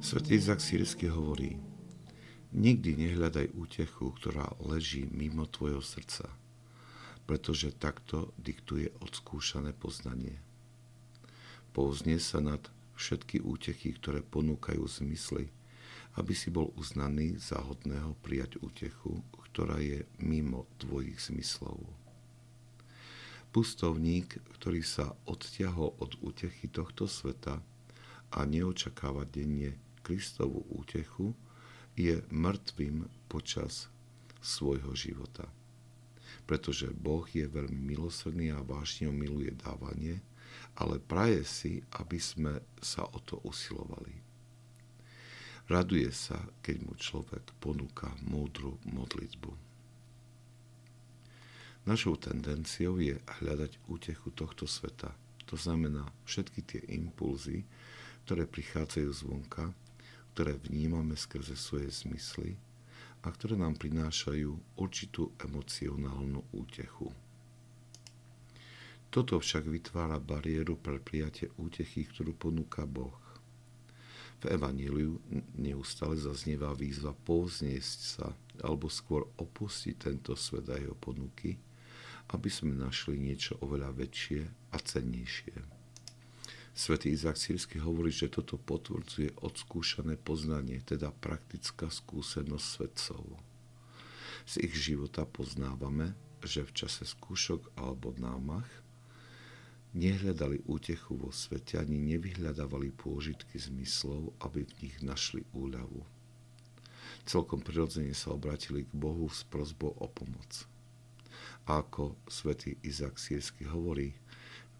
Svetý Izak Sírsky hovorí, nikdy nehľadaj útechu, ktorá leží mimo tvojho srdca, pretože takto diktuje odskúšané poznanie. Pouznie sa nad všetky útechy, ktoré ponúkajú zmysly, aby si bol uznaný za hodného prijať útechu, ktorá je mimo tvojich zmyslov. Pustovník, ktorý sa odtiahol od útechy tohto sveta a neočakáva denne Kristovú útechu, je mŕtvým počas svojho života. Pretože Boh je veľmi milosrdný a vážne miluje dávanie, ale praje si, aby sme sa o to usilovali. Raduje sa, keď mu človek ponúka múdru modlitbu. Našou tendenciou je hľadať útechu tohto sveta. To znamená všetky tie impulzy, ktoré prichádzajú zvonka ktoré vnímame skrze svoje zmysly a ktoré nám prinášajú určitú emocionálnu útechu. Toto však vytvára bariéru pre prijatie útechy, ktorú ponúka Boh. V Evaníliu neustále zaznieva výzva povzniesť sa alebo skôr opustiť tento svet a jeho ponuky, aby sme našli niečo oveľa väčšie a cennejšie. Svetý Izak Sírsky hovorí, že toto potvrdzuje odskúšané poznanie, teda praktická skúsenosť svetcov. Z ich života poznávame, že v čase skúšok alebo námach nehľadali útechu vo svete ani nevyhľadávali pôžitky zmyslov, aby v nich našli úľavu. Celkom prirodzene sa obratili k Bohu s prozbou o pomoc. A ako svätý Izak Sírsky hovorí,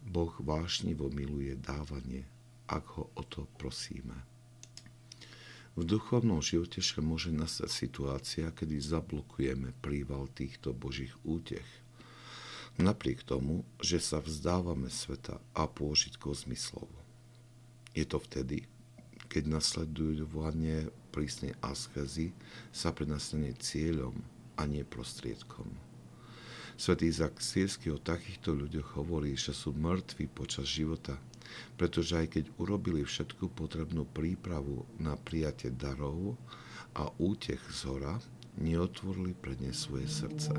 Boh vášnivo miluje dávanie, ak ho o to prosíme. V duchovnom živote však môže nastať situácia, kedy zablokujeme príval týchto božích útech. Napriek tomu, že sa vzdávame sveta a pôžitkov zmyslov. Je to vtedy, keď nasledujovanie prísnej askezy sa pre cieľom a nie prostriedkom. Svetý Izak Sírsky o takýchto ľuďoch hovorí, že sú mŕtvi počas života, pretože aj keď urobili všetku potrebnú prípravu na prijatie darov a útech z hora, neotvorili pre ne svoje srdce.